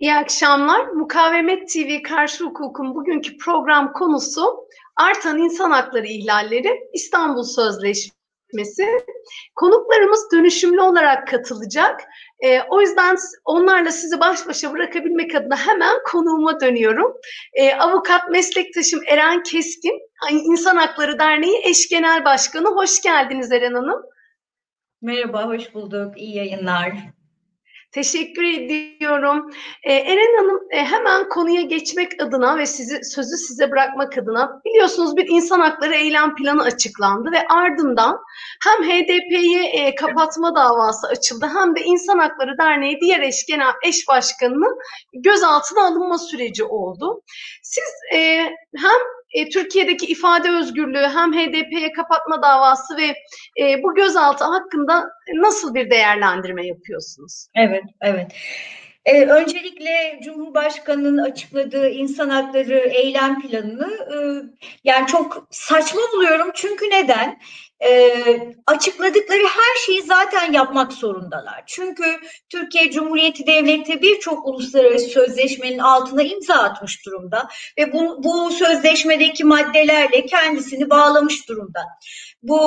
İyi akşamlar. Mukavemet TV Karşı Hukuk'un bugünkü program konusu artan insan hakları ihlalleri İstanbul Sözleşmesi. Konuklarımız dönüşümlü olarak katılacak. E, o yüzden onlarla sizi baş başa bırakabilmek adına hemen konuğuma dönüyorum. E, avukat meslektaşım Eren Keskin, İnsan Hakları Derneği eş genel başkanı. Hoş geldiniz Eren Hanım. Merhaba, hoş bulduk. İyi yayınlar. Teşekkür ediyorum. Ee, Eren Hanım e, hemen konuya geçmek adına ve sizi sözü size bırakmak adına biliyorsunuz bir insan hakları eylem planı açıklandı ve ardından hem HDP'ye e, kapatma davası açıldı hem de İnsan Hakları Derneği diğer eş genel eş başkanının gözaltına alınma süreci oldu. Siz e, hem e, Türkiye'deki ifade özgürlüğü hem HDP'ye kapatma davası ve e, bu gözaltı hakkında nasıl bir değerlendirme yapıyorsunuz? Evet, evet. Ee, öncelikle Cumhurbaşkanı'nın açıkladığı insan hakları eylem planını e, yani çok saçma buluyorum. Çünkü neden? E, açıkladıkları her şeyi zaten yapmak zorundalar. Çünkü Türkiye Cumhuriyeti Devleti birçok uluslararası sözleşmenin altına imza atmış durumda ve bu, bu sözleşmedeki maddelerle kendisini bağlamış durumda. Bu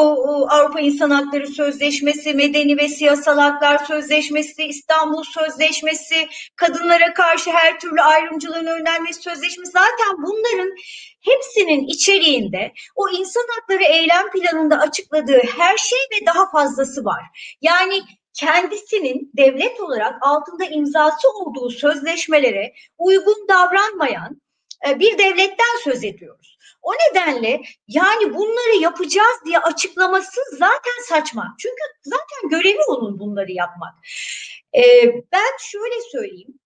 Avrupa İnsan Hakları Sözleşmesi, Medeni ve Siyasal Haklar Sözleşmesi, İstanbul Sözleşmesi, kadınlara karşı her türlü ayrımcılığın önlenmesi sözleşmesi zaten bunların hepsinin içeriğinde o insan hakları eylem planında açıkladığı her şey ve daha fazlası var. Yani kendisinin devlet olarak altında imzası olduğu sözleşmelere uygun davranmayan e, bir devletten söz ediyoruz. O nedenle yani bunları yapacağız diye açıklaması zaten saçma. Çünkü zaten görevi onun bunları yapmak. Ee, ben şöyle söyleyeyim.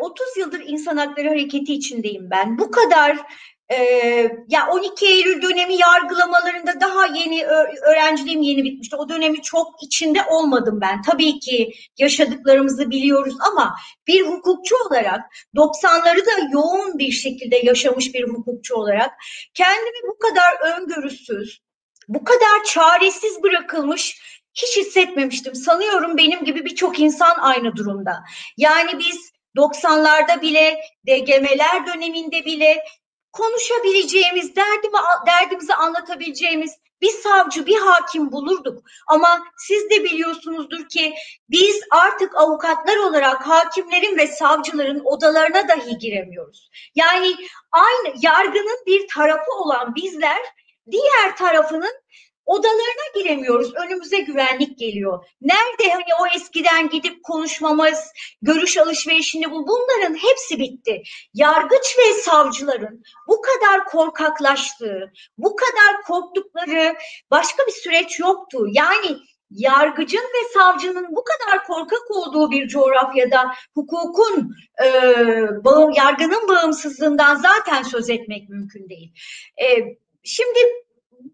30 yıldır insan hakları hareketi içindeyim ben. Bu kadar ee, ya 12 Eylül dönemi yargılamalarında daha yeni öğrenciliğim yeni bitmişti. O dönemi çok içinde olmadım ben. Tabii ki yaşadıklarımızı biliyoruz ama bir hukukçu olarak 90'ları da yoğun bir şekilde yaşamış bir hukukçu olarak kendimi bu kadar öngörüsüz, bu kadar çaresiz bırakılmış hiç hissetmemiştim. Sanıyorum benim gibi birçok insan aynı durumda. Yani biz 90'larda bile, DGM'ler döneminde bile konuşabileceğimiz, derdimi, derdimizi anlatabileceğimiz bir savcı, bir hakim bulurduk. Ama siz de biliyorsunuzdur ki biz artık avukatlar olarak hakimlerin ve savcıların odalarına dahi giremiyoruz. Yani aynı yargının bir tarafı olan bizler diğer tarafının odalarına giremiyoruz. Önümüze güvenlik geliyor. Nerede hani o eskiden gidip konuşmamız, görüş alışverişini bu bunların hepsi bitti. Yargıç ve savcıların bu kadar korkaklaştığı, bu kadar korktukları başka bir süreç yoktu. Yani yargıcın ve savcının bu kadar korkak olduğu bir coğrafyada hukukun, e, bağım, yargının bağımsızlığından zaten söz etmek mümkün değil. E, şimdi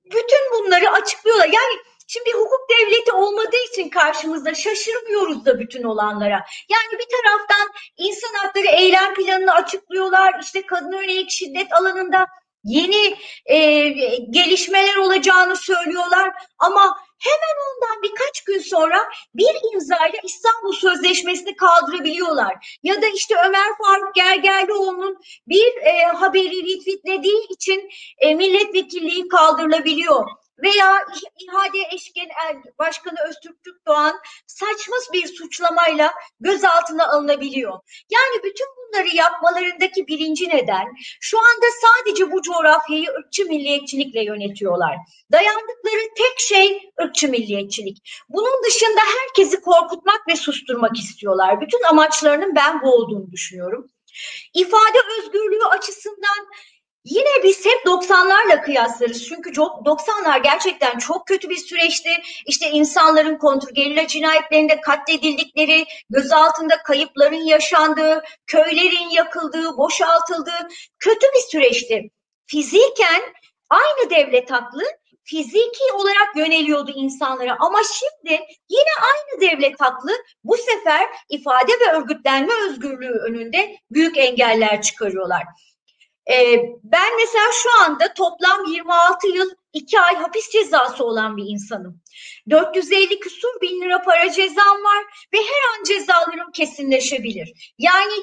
bütün bunları açıklıyorlar. Yani Şimdi hukuk devleti olmadığı için karşımızda şaşırmıyoruz da bütün olanlara. Yani bir taraftan insan hakları eylem planını açıklıyorlar. İşte kadın yönelik şiddet alanında yeni e, gelişmeler olacağını söylüyorlar. Ama hemen ondan birkaç gün sonra bir imzayla İstanbul Sözleşmesi'ni kaldırabiliyorlar. Ya da işte Ömer Faruk Gergerlioğlu'nun bir e, haberi retweetlediği için e, milletvekilliği kaldırılabiliyor veya İhade Eşgen Başkanı Öztürk Doğan saçma bir suçlamayla gözaltına alınabiliyor. Yani bütün bunları yapmalarındaki birinci neden şu anda sadece bu coğrafyayı ırkçı milliyetçilikle yönetiyorlar. Dayandıkları tek şey ırkçı milliyetçilik. Bunun dışında herkesi korkutmak ve susturmak istiyorlar. Bütün amaçlarının ben bu olduğunu düşünüyorum. İfade özgürlüğü açısından Yine biz hep 90'larla kıyaslarız. Çünkü 90'lar gerçekten çok kötü bir süreçti. İşte insanların kontrgerilla cinayetlerinde katledildikleri, gözaltında kayıpların yaşandığı, köylerin yakıldığı, boşaltıldığı kötü bir süreçti. Fiziken aynı devlet haklı, fiziki olarak yöneliyordu insanlara ama şimdi yine aynı devlet haklı bu sefer ifade ve örgütlenme özgürlüğü önünde büyük engeller çıkarıyorlar. Ee, ben mesela şu anda toplam 26 yıl 2 ay hapis cezası olan bir insanım. 450 küsur bin lira para cezam var ve her an cezalarım kesinleşebilir. Yani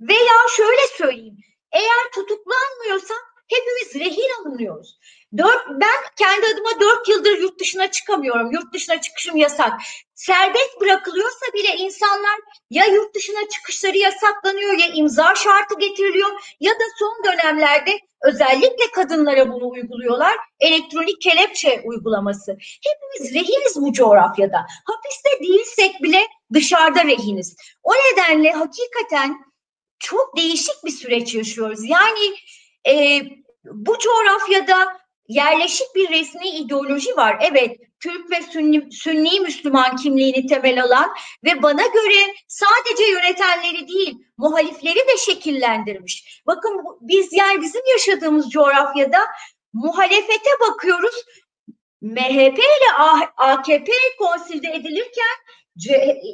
veya şöyle söyleyeyim. Eğer tutuklanmıyorsak hepimiz rehin alınıyoruz. Dört, ben kendi adıma dört yıldır yurt dışına çıkamıyorum. Yurt dışına çıkışım yasak. Serbest bırakılıyorsa bile insanlar ya yurt dışına çıkışları yasaklanıyor ya imza şartı getiriliyor ya da son dönemlerde özellikle kadınlara bunu uyguluyorlar. Elektronik kelepçe uygulaması. Hepimiz rehiniz bu coğrafyada. Hapiste değilsek bile dışarıda rehiniz. O nedenle hakikaten çok değişik bir süreç yaşıyoruz. Yani e, bu coğrafyada yerleşik bir resmi ideoloji var. Evet, Türk ve Sünni, Sünni Müslüman kimliğini temel alan ve bana göre sadece yönetenleri değil, muhalifleri de şekillendirmiş. Bakın biz yani bizim yaşadığımız coğrafyada muhalefete bakıyoruz. MHP ile AKP konsilde edilirken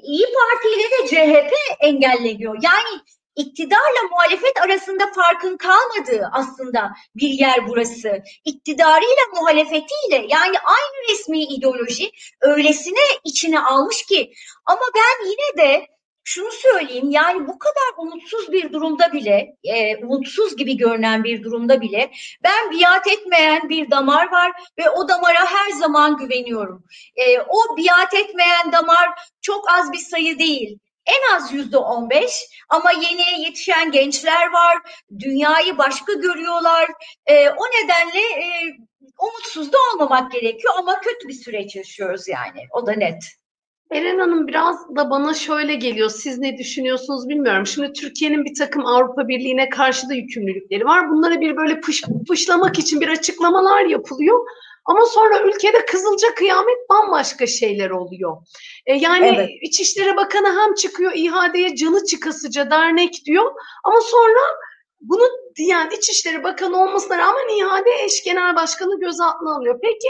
İyi Parti ile de CHP engelleniyor. Yani iktidarla muhalefet arasında farkın kalmadığı aslında bir yer burası. İktidarıyla muhalefetiyle yani aynı resmi ideoloji öylesine içine almış ki ama ben yine de şunu söyleyeyim yani bu kadar umutsuz bir durumda bile e, umutsuz gibi görünen bir durumda bile ben biat etmeyen bir damar var ve o damara her zaman güveniyorum. E, o biat etmeyen damar çok az bir sayı değil en az yüzde on beş ama yeni yetişen gençler var, dünyayı başka görüyorlar. E, o nedenle e, umutsuz da olmamak gerekiyor ama kötü bir süreç yaşıyoruz yani o da net. Eren Hanım biraz da bana şöyle geliyor. Siz ne düşünüyorsunuz bilmiyorum. Şimdi Türkiye'nin bir takım Avrupa Birliği'ne karşı da yükümlülükleri var. Bunları bir böyle pış, pışlamak için bir açıklamalar yapılıyor. Ama sonra ülkede kızılca kıyamet bambaşka şeyler oluyor. E, yani evet. İçişleri Bakanı hem çıkıyor ihaleye canı çıkasıca dernek diyor ama sonra bunu diyen İçişleri Bakanı olmasına rağmen ihale eş genel başkanı gözaltına alıyor. Peki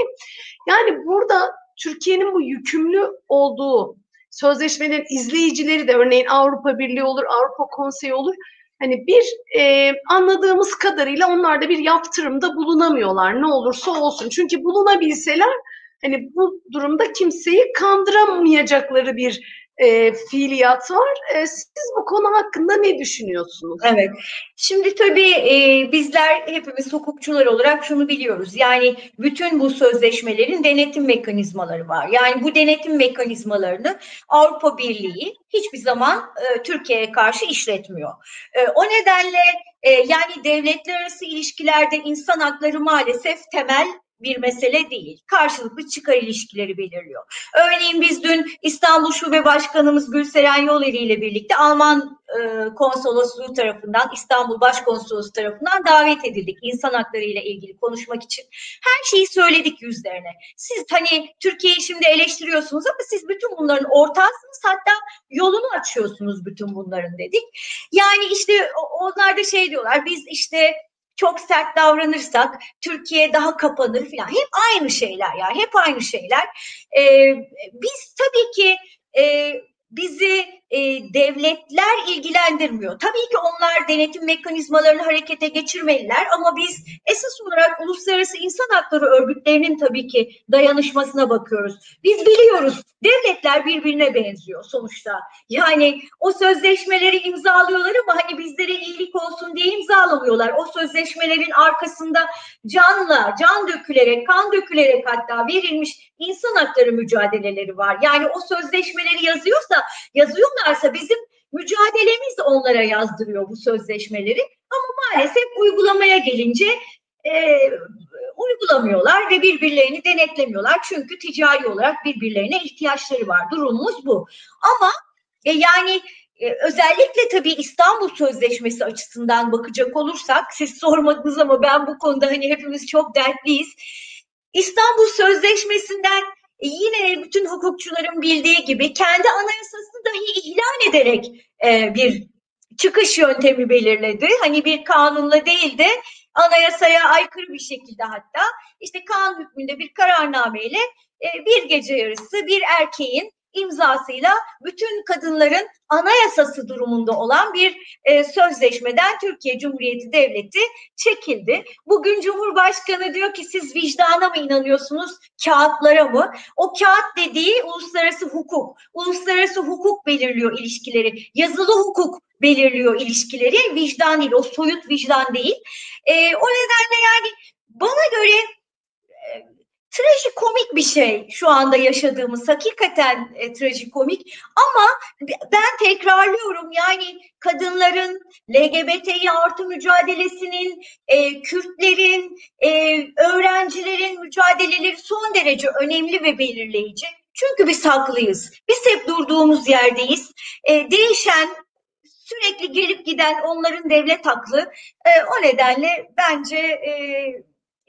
yani burada Türkiye'nin bu yükümlü olduğu sözleşmenin izleyicileri de örneğin Avrupa Birliği olur, Avrupa Konseyi olur Hani bir e, anladığımız kadarıyla onlar da bir yaptırımda bulunamıyorlar ne olursa olsun. Çünkü bulunabilseler hani bu durumda kimseyi kandıramayacakları bir e, fiiliyat var. E, siz bu konu hakkında ne düşünüyorsunuz? Evet. Şimdi tabii e, bizler hepimiz hukukçular olarak şunu biliyoruz. Yani bütün bu sözleşmelerin denetim mekanizmaları var. Yani bu denetim mekanizmalarını Avrupa Birliği hiçbir zaman e, Türkiye'ye karşı işletmiyor. E, o nedenle e, yani devletler arası ilişkilerde insan hakları maalesef temel bir mesele değil. Karşılıklı çıkar ilişkileri belirliyor. Örneğin biz dün İstanbul Şube Başkanımız Gülseren Yoleli ile birlikte Alman e, konsolosluğu tarafından, İstanbul Başkonsolosluğu tarafından davet edildik. İnsan hakları ile ilgili konuşmak için. Her şeyi söyledik yüzlerine. Siz hani Türkiye'yi şimdi eleştiriyorsunuz ama siz bütün bunların ortağısınız hatta yolunu açıyorsunuz bütün bunların dedik. Yani işte onlar da şey diyorlar biz işte çok sert davranırsak Türkiye daha kapanır falan. Hep aynı şeyler yani hep aynı şeyler. Ee, biz tabii ki e, bizi e, devletler ilgilendirmiyor. Tabii ki onlar denetim mekanizmalarını harekete geçirmeliler ama biz esas olarak uluslararası insan hakları örgütlerinin tabii ki dayanışmasına bakıyoruz. Biz biliyoruz devletler birbirine benziyor sonuçta. Yani o sözleşmeleri imzalıyorlar ama hani bizlere iyilik olsun diye imzalamıyorlar. O sözleşmelerin arkasında canla, can dökülerek, kan dökülerek hatta verilmiş insan hakları mücadeleleri var. Yani o sözleşmeleri yazıyorsa yazıyorlar yazıyorlarsa bizim mücadelemiz onlara yazdırıyor bu sözleşmeleri. Ama maalesef uygulamaya gelince e, uygulamıyorlar ve birbirlerini denetlemiyorlar. Çünkü ticari olarak birbirlerine ihtiyaçları var. Durumumuz bu. Ama e, yani e, özellikle tabii İstanbul Sözleşmesi açısından bakacak olursak siz sormadınız ama ben bu konuda hani hepimiz çok dertliyiz. İstanbul Sözleşmesi'nden e, yine bütün hukukçuların bildiği gibi kendi anayasasını dahi ihlal ederek e, bir çıkış yöntemi belirledi. Hani bir kanunla değil de anayasaya aykırı bir şekilde hatta işte kanun hükmünde bir kararnameyle e, bir gece yarısı bir erkeğin imzasıyla bütün kadınların anayasası durumunda olan bir e, sözleşmeden Türkiye Cumhuriyeti Devleti çekildi. Bugün Cumhurbaşkanı diyor ki siz vicdana mı inanıyorsunuz, kağıtlara mı? O kağıt dediği uluslararası hukuk. Uluslararası hukuk belirliyor ilişkileri. Yazılı hukuk belirliyor ilişkileri. Vicdan değil, o soyut vicdan değil. E, o nedenle yani bana göre trajikomik bir şey şu anda yaşadığımız. Hakikaten e, trajikomik. Ama ben tekrarlıyorum. Yani kadınların LGBTİ artı mücadelesinin e, Kürtlerin e, öğrencilerin mücadeleleri son derece önemli ve belirleyici. Çünkü biz haklıyız. Biz hep durduğumuz yerdeyiz. E, değişen sürekli gelip giden onların devlet haklı. E, o nedenle bence e,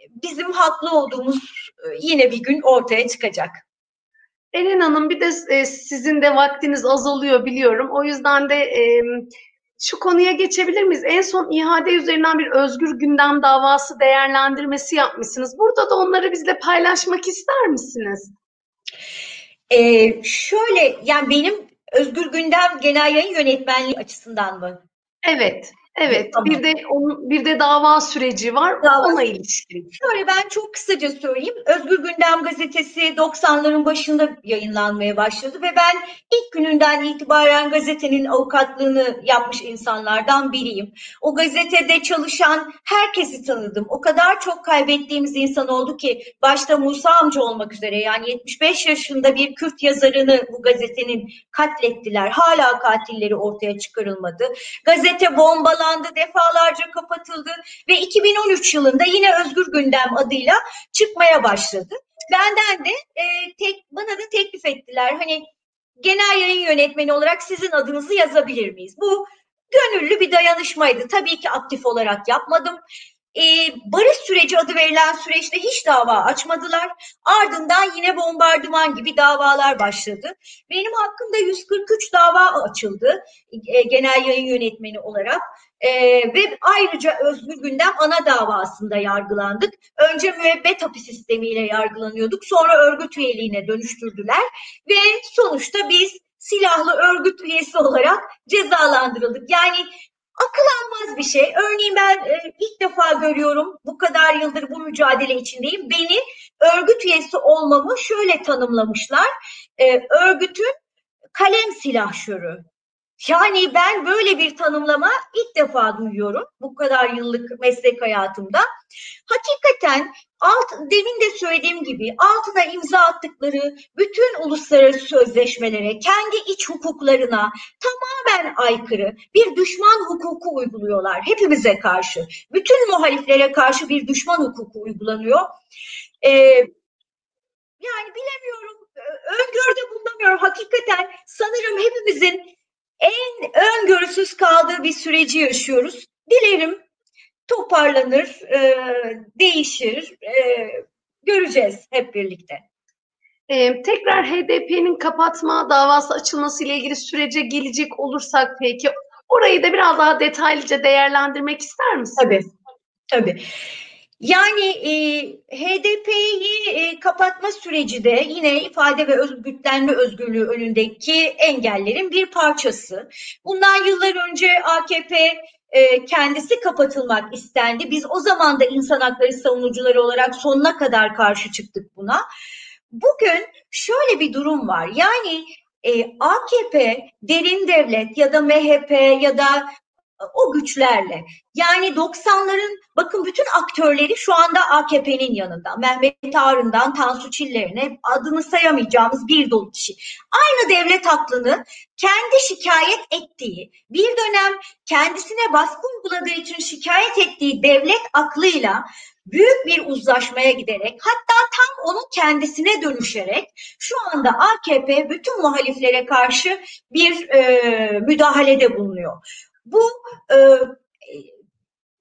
bizim haklı olduğumuz e, yine bir gün ortaya çıkacak. Eren Hanım bir de e, sizin de vaktiniz azalıyor biliyorum. O yüzden de şu konuya geçebilir miyiz? En son ihade üzerinden bir özgür gündem davası değerlendirmesi yapmışsınız. Burada da onları bizle paylaşmak ister misiniz? Ee, şöyle yani benim Özgür Gündem Genel Yayın Yönetmenliği açısından mı? Evet. Evet, tamam. bir de onun bir de dava süreci var. Dava. Ona ilişkin. Şöyle ben çok kısaca söyleyeyim. Özgür Gündem gazetesi 90'ların başında yayınlanmaya başladı ve ben ilk gününden itibaren gazetenin avukatlığını yapmış insanlardan biriyim. O gazetede çalışan herkesi tanıdım. O kadar çok kaybettiğimiz insan oldu ki başta Musa amca olmak üzere yani 75 yaşında bir Kürt yazarını bu gazetenin katlettiler. Hala katilleri ortaya çıkarılmadı. Gazete bombalar kapandı, defalarca kapatıldı ve 2013 yılında yine Özgür Gündem adıyla çıkmaya başladı. Benden de e, tek, bana da teklif ettiler. Hani genel yayın yönetmeni olarak sizin adınızı yazabilir miyiz? Bu gönüllü bir dayanışmaydı. Tabii ki aktif olarak yapmadım. E, barış süreci adı verilen süreçte hiç dava açmadılar. Ardından yine bombardıman gibi davalar başladı. Benim hakkımda 143 dava açıldı e, genel yayın yönetmeni olarak. Ee, ve ayrıca Özgür Gündem ana davasında yargılandık. Önce müebbet hapis sistemiyle yargılanıyorduk. Sonra örgüt üyeliğine dönüştürdüler. Ve sonuçta biz silahlı örgüt üyesi olarak cezalandırıldık. Yani akıl almaz bir şey. Örneğin ben e, ilk defa görüyorum bu kadar yıldır bu mücadele içindeyim. Beni örgüt üyesi olmamı şöyle tanımlamışlar. E, örgütün kalem silahşörü. Yani ben böyle bir tanımlama ilk defa duyuyorum bu kadar yıllık meslek hayatımda. Hakikaten alt, demin de söylediğim gibi altına imza attıkları bütün uluslararası sözleşmelere, kendi iç hukuklarına tamamen aykırı bir düşman hukuku uyguluyorlar hepimize karşı. Bütün muhaliflere karşı bir düşman hukuku uygulanıyor. Ee, yani bilemiyorum, öngörüde bulunamıyorum. Hakikaten sanırım hepimizin en öngörüsüz kaldığı bir süreci yaşıyoruz. Dilerim toparlanır, e, değişir, e, göreceğiz hep birlikte. Ee, tekrar HDP'nin kapatma davası açılması ile ilgili sürece gelecek olursak peki orayı da biraz daha detaylıca değerlendirmek ister misiniz? Tabii. Tabii. Yani e, HDP'yi e, kapatma süreci de yine ifade ve örgütlenme özgürlüğü önündeki engellerin bir parçası. Bundan yıllar önce AKP e, kendisi kapatılmak istendi. Biz o zaman da insan hakları savunucuları olarak sonuna kadar karşı çıktık buna. Bugün şöyle bir durum var. Yani e, AKP, derin devlet ya da MHP ya da o güçlerle. Yani 90'ların bakın bütün aktörleri şu anda AKP'nin yanında. Mehmet Ağrı'ndan Tansu Çiller'ine adını sayamayacağımız bir dolu kişi. Aynı devlet aklını kendi şikayet ettiği, bir dönem kendisine baskı uyguladığı için şikayet ettiği devlet aklıyla büyük bir uzlaşmaya giderek hatta tam onun kendisine dönüşerek şu anda AKP bütün muhaliflere karşı bir e, müdahalede bulunuyor. Bu e,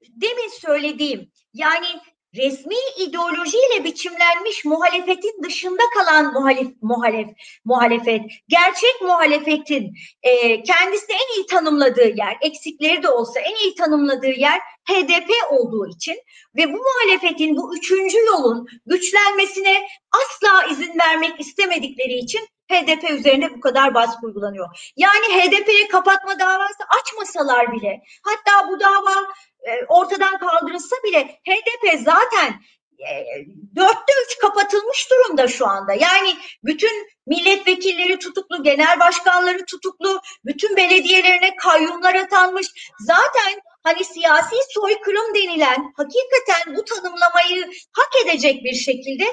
demin söylediğim yani resmi ideolojiyle biçimlenmiş muhalefetin dışında kalan muhalif, muhalef, muhalefet, gerçek muhalefetin e, kendisini en iyi tanımladığı yer, eksikleri de olsa en iyi tanımladığı yer HDP olduğu için ve bu muhalefetin bu üçüncü yolun güçlenmesine asla izin vermek istemedikleri için HDP üzerinde bu kadar baskı uygulanıyor. Yani HDP'ye kapatma davası açmasalar bile hatta bu dava e, ortadan kaldırılsa bile HDP zaten dörtte üç kapatılmış durumda şu anda. Yani bütün milletvekilleri tutuklu, genel başkanları tutuklu, bütün belediyelerine kayyumlar atanmış. Zaten hani siyasi soykırım denilen hakikaten bu tanımlamayı hak edecek bir şekilde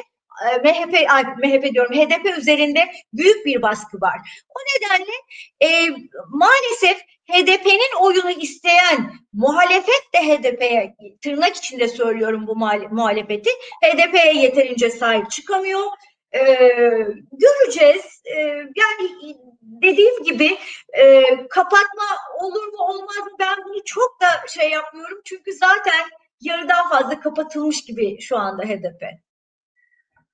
e, MHP, MHP diyorum HDP üzerinde büyük bir baskı var. O nedenle e, maalesef HDP'nin oyunu isteyen muhalefet de HDP'ye tırnak içinde söylüyorum bu muhalefeti HDP'ye yeterince sahip çıkamıyor. Ee, göreceğiz. Ee, yani dediğim gibi e, kapatma olur mu olmaz mı ben bunu çok da şey yapmıyorum çünkü zaten yarıdan fazla kapatılmış gibi şu anda HDP.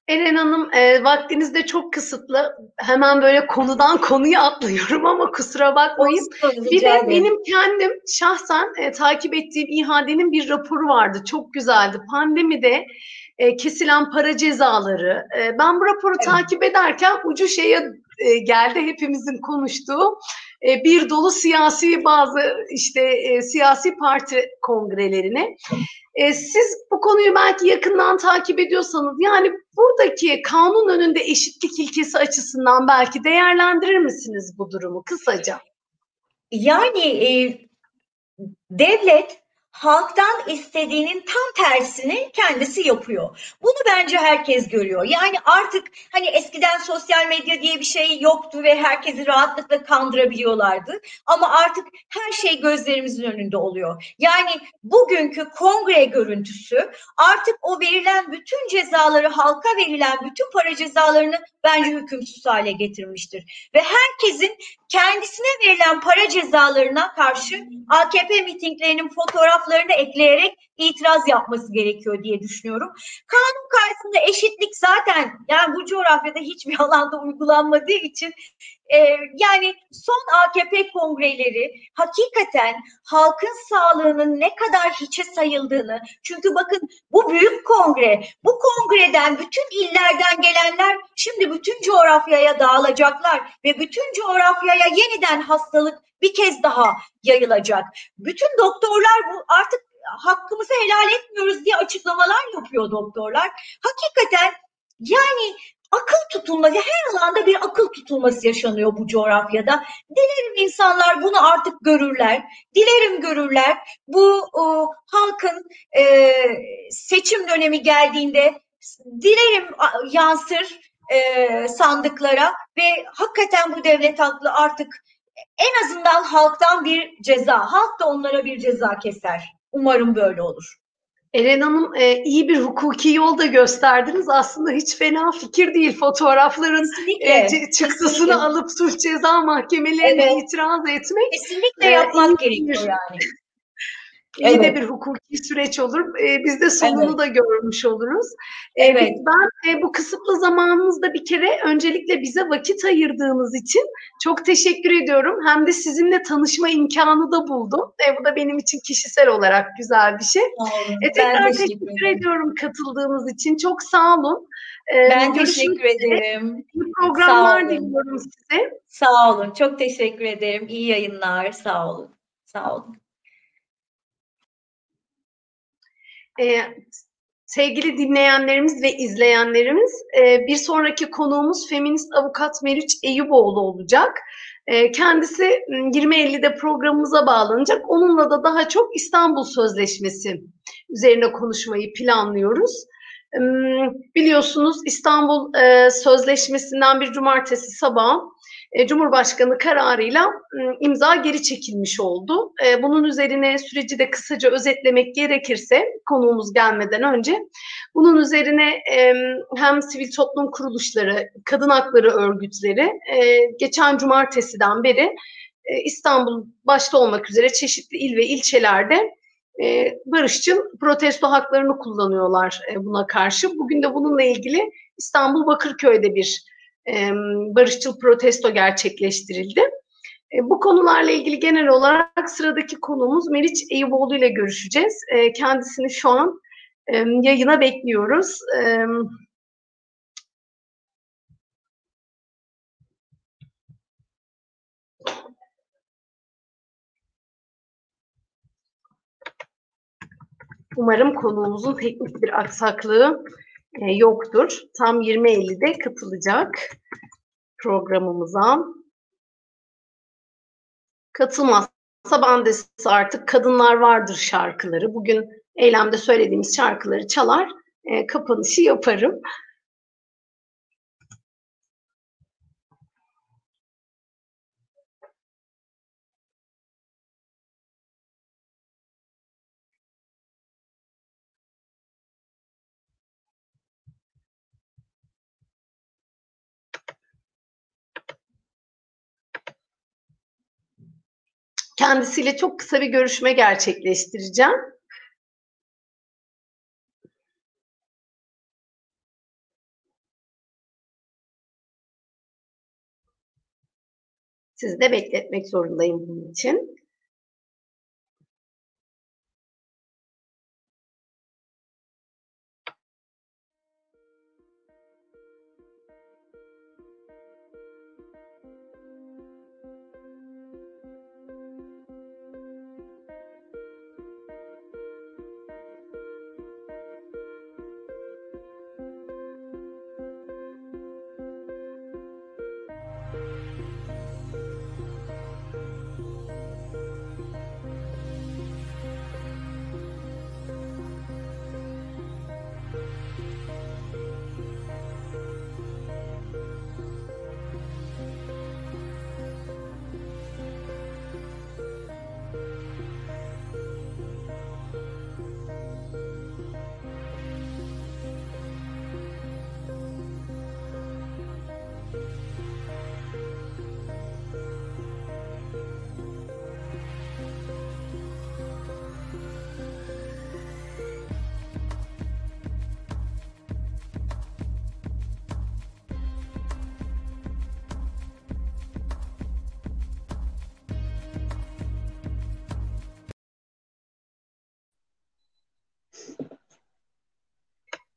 Eren Hanım, e, vaktiniz de çok kısıtlı. Hemen böyle konudan konuya atlıyorum ama kusura bakmayın. Olsun, bir de benim kendim şahsen e, takip ettiğim İHA'denin bir raporu vardı. Çok güzeldi. Pandemide e, kesilen para cezaları. E, ben bu raporu evet. takip ederken ucu şeye e, geldi hepimizin konuştuğu e, bir dolu siyasi bazı işte e, siyasi parti kongrelerine. E, siz bu konuyu belki yakından takip ediyorsanız yani buradaki kanun önünde eşitlik ilkesi açısından belki değerlendirir misiniz bu durumu kısaca? Yani e, devlet halktan istediğinin tam tersini kendisi yapıyor. Bunu bence herkes görüyor. Yani artık hani eskiden sosyal medya diye bir şey yoktu ve herkesi rahatlıkla kandırabiliyorlardı. Ama artık her şey gözlerimizin önünde oluyor. Yani bugünkü kongre görüntüsü artık o verilen bütün cezaları halka verilen bütün para cezalarını bence hükümsüz hale getirmiştir. Ve herkesin kendisine verilen para cezalarına karşı AKP mitinglerinin fotoğraflarını ekleyerek itiraz yapması gerekiyor diye düşünüyorum. Kanun karşısında eşitlik zaten yani bu coğrafyada hiçbir alanda uygulanmadığı için e, yani son AKP kongreleri hakikaten halkın sağlığının ne kadar hiçe sayıldığını çünkü bakın bu büyük kongre bu kongreden bütün illerden gelenler şimdi bütün coğrafyaya dağılacaklar ve bütün coğrafyaya yeniden hastalık bir kez daha yayılacak. Bütün doktorlar bu artık hakkımızı helal etmiyoruz diye açıklamalar yapıyor doktorlar. Hakikaten yani akıl tutulması, her alanda bir akıl tutulması yaşanıyor bu coğrafyada. Dilerim insanlar bunu artık görürler. Dilerim görürler. Bu o, halkın e, seçim dönemi geldiğinde dilerim yansır e, sandıklara ve hakikaten bu devlet aklı artık en azından halktan bir ceza, halk da onlara bir ceza keser. Umarım böyle olur. Eren Hanım e, iyi bir hukuki yol da gösterdiniz. Aslında hiç fena fikir değil. Fotoğrafların e, çıktısını kesinlikle. alıp suç ceza mahkemelerine evet. itiraz etmek. Kesinlikle e, yapmak gerekiyor yani. Evet. de bir hukuki süreç olur. E, biz de sonunu evet. da görmüş oluruz. E, evet. Ben e, bu kısıtlı zamanınızda bir kere öncelikle bize vakit ayırdığınız için çok teşekkür ediyorum. Hem de sizinle tanışma imkanı da buldum. E, bu da benim için kişisel olarak güzel bir şey. E, tekrar teşekkür, teşekkür ediyorum katıldığınız için. Çok sağ olun. E, ben teşekkür ederim. İyi programlar diliyorum size. Sağ olun. Çok teşekkür ederim. İyi yayınlar. Sağ olun. Sağ olun. E, sevgili dinleyenlerimiz ve izleyenlerimiz e, bir sonraki konuğumuz feminist avukat Meriç Eyüboğlu olacak. E, kendisi 20.50'de programımıza bağlanacak. Onunla da daha çok İstanbul Sözleşmesi üzerine konuşmayı planlıyoruz. Biliyorsunuz İstanbul e, Sözleşmesi'nden bir cumartesi sabahı e, Cumhurbaşkanı kararıyla imza geri çekilmiş oldu. E, bunun üzerine süreci de kısaca özetlemek gerekirse konuğumuz gelmeden önce bunun üzerine hem sivil toplum kuruluşları, kadın hakları örgütleri geçen cumartesiden beri İstanbul başta olmak üzere çeşitli il ve ilçelerde barışçıl protesto haklarını kullanıyorlar buna karşı. Bugün de bununla ilgili İstanbul Bakırköy'de bir barışçıl protesto gerçekleştirildi. E, bu konularla ilgili genel olarak sıradaki konuğumuz Meriç Eyüboğlu ile görüşeceğiz. E, kendisini şu an yayına bekliyoruz. Umarım konuğumuzun teknik bir aksaklığı e, yoktur. Tam 20.50'de katılacak programımıza. Katılmazsa ben de artık Kadınlar Vardır şarkıları. Bugün eylemde söylediğimiz şarkıları çalar, e, kapanışı yaparım. Kendisiyle çok kısa bir görüşme gerçekleştireceğim. Sizi de bekletmek zorundayım bunun için.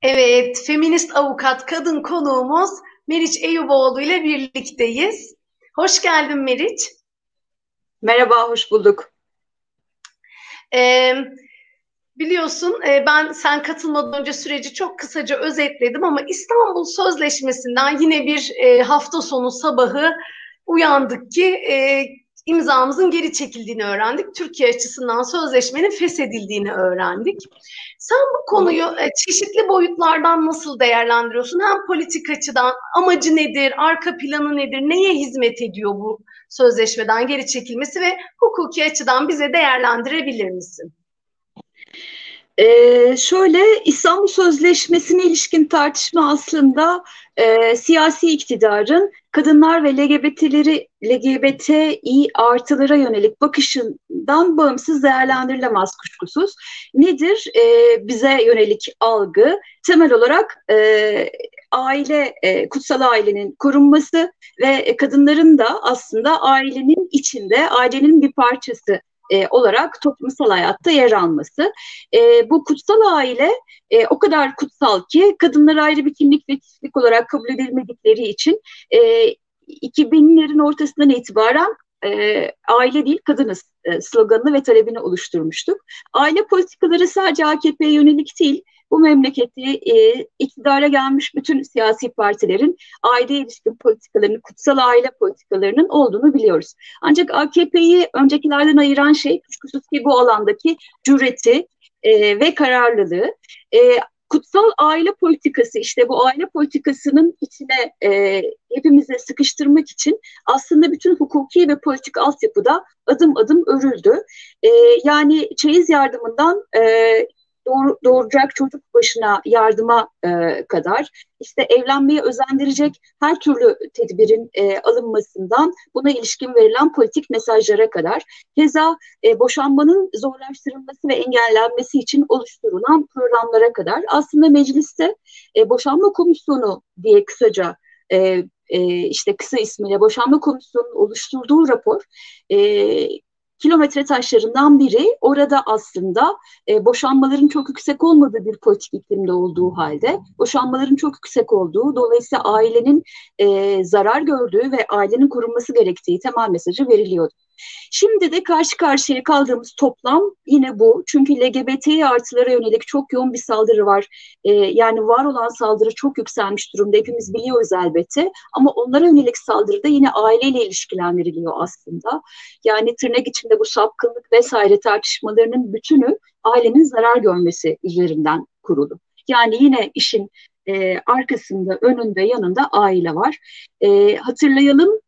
Evet, feminist avukat kadın konuğumuz Meriç Eyüboğlu ile birlikteyiz. Hoş geldin Meriç. Merhaba, hoş bulduk. Ee, biliyorsun e, ben sen katılmadan önce süreci çok kısaca özetledim ama İstanbul Sözleşmesi'nden yine bir e, hafta sonu sabahı uyandık ki e, imzamızın geri çekildiğini öğrendik. Türkiye açısından sözleşmenin feshedildiğini öğrendik. Sen bu konuyu e, çeşitli boyutlardan nasıl değerlendiriyorsun? Hem politik açıdan amacı nedir, arka planı nedir, neye hizmet ediyor bu sözleşmeden geri çekilmesi ve hukuki açıdan bize değerlendirebilir misin? Ee, şöyle İstanbul Sözleşmesi'ne ilişkin tartışma aslında e, siyasi iktidarın kadınlar ve LGBT'leri LGBTİ artılara yönelik bakışından bağımsız değerlendirilemez kuşkusuz. Nedir e, bize yönelik algı? Temel olarak e, aile, e, kutsal ailenin korunması ve kadınların da aslında ailenin içinde, ailenin bir parçası e, olarak toplumsal hayatta yer alması. E, bu kutsal aile e, o kadar kutsal ki kadınlar ayrı bir kimlik ve kişilik olarak kabul edilmedikleri için e, 2000'lerin ortasından itibaren e, aile değil kadınız e, sloganını ve talebini oluşturmuştuk. Aile politikaları sadece AKP'ye yönelik değil, bu memleketi e, iktidara gelmiş bütün siyasi partilerin aile ilişkin politikalarının, kutsal aile politikalarının olduğunu biliyoruz. Ancak AKP'yi öncekilerden ayıran şey kuşkusuz ki bu alandaki cüreti e, ve kararlılığı. E, kutsal aile politikası işte bu aile politikasının içine e, hepimize sıkıştırmak için aslında bütün hukuki ve politik altyapıda adım adım örüldü. E, yani çeyiz yardımından e, doğur, doğuracak çocuk başına yardıma e, kadar. İşte evlenmeye özendirecek her türlü tedbirin e, alınmasından buna ilişkin verilen politik mesajlara kadar. Keza e, boşanmanın zorlaştırılması ve engellenmesi için oluşturulan programlara kadar. Aslında mecliste e, boşanma komisyonu diye kısaca e, e, işte kısa ismiyle boşanma komisyonunun oluşturduğu rapor e, kilometre taşlarından biri orada aslında e, boşanmaların çok yüksek olmadığı bir politik iklimde olduğu halde boşanmaların çok yüksek olduğu dolayısıyla ailenin e, zarar gördüğü ve ailenin korunması gerektiği temel mesajı veriliyordu. Şimdi de karşı karşıya kaldığımız toplam yine bu. Çünkü LGBT artılara yönelik çok yoğun bir saldırı var. Ee, yani var olan saldırı çok yükselmiş durumda. Hepimiz biliyoruz elbette. Ama onlara yönelik saldırı da yine aileyle ilişkilendiriliyor aslında. Yani tırnak içinde bu sapkınlık vesaire tartışmalarının bütünü ailenin zarar görmesi üzerinden kurulu. Yani yine işin e, arkasında, önünde, yanında aile var. E, hatırlayalım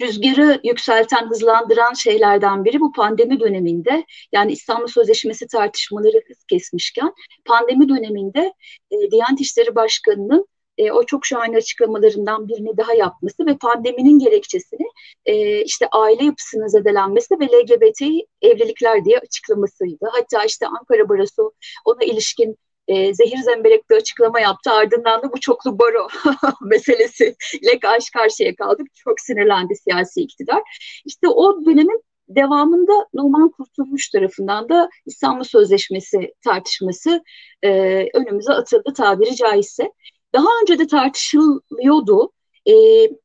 rüzgarı yükselten, hızlandıran şeylerden biri bu pandemi döneminde yani İstanbul Sözleşmesi tartışmaları hız kesmişken pandemi döneminde e, Diyanet İşleri Başkanı'nın e, o çok şahane açıklamalarından birini daha yapması ve pandeminin gerekçesini e, işte aile yapısının zedelenmesi ve LGBT evlilikler diye açıklamasıydı. Hatta işte Ankara Barosu ona ilişkin e, zehir zemberek bir açıklama yaptı. Ardından da bu çoklu baro meselesiyle karşı karşıya kaldık. Çok sinirlendi siyasi iktidar. İşte o dönemin devamında Numan Kurtulmuş tarafından da İstanbul Sözleşmesi tartışması e, önümüze atıldı tabiri caizse. Daha önce de tartışılıyordu e,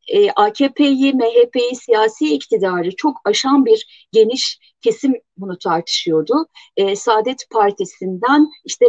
e, AKP'yi, MHP'yi, siyasi iktidarı çok aşan bir geniş kesim bunu tartışıyordu. E, Saadet Partisi'nden işte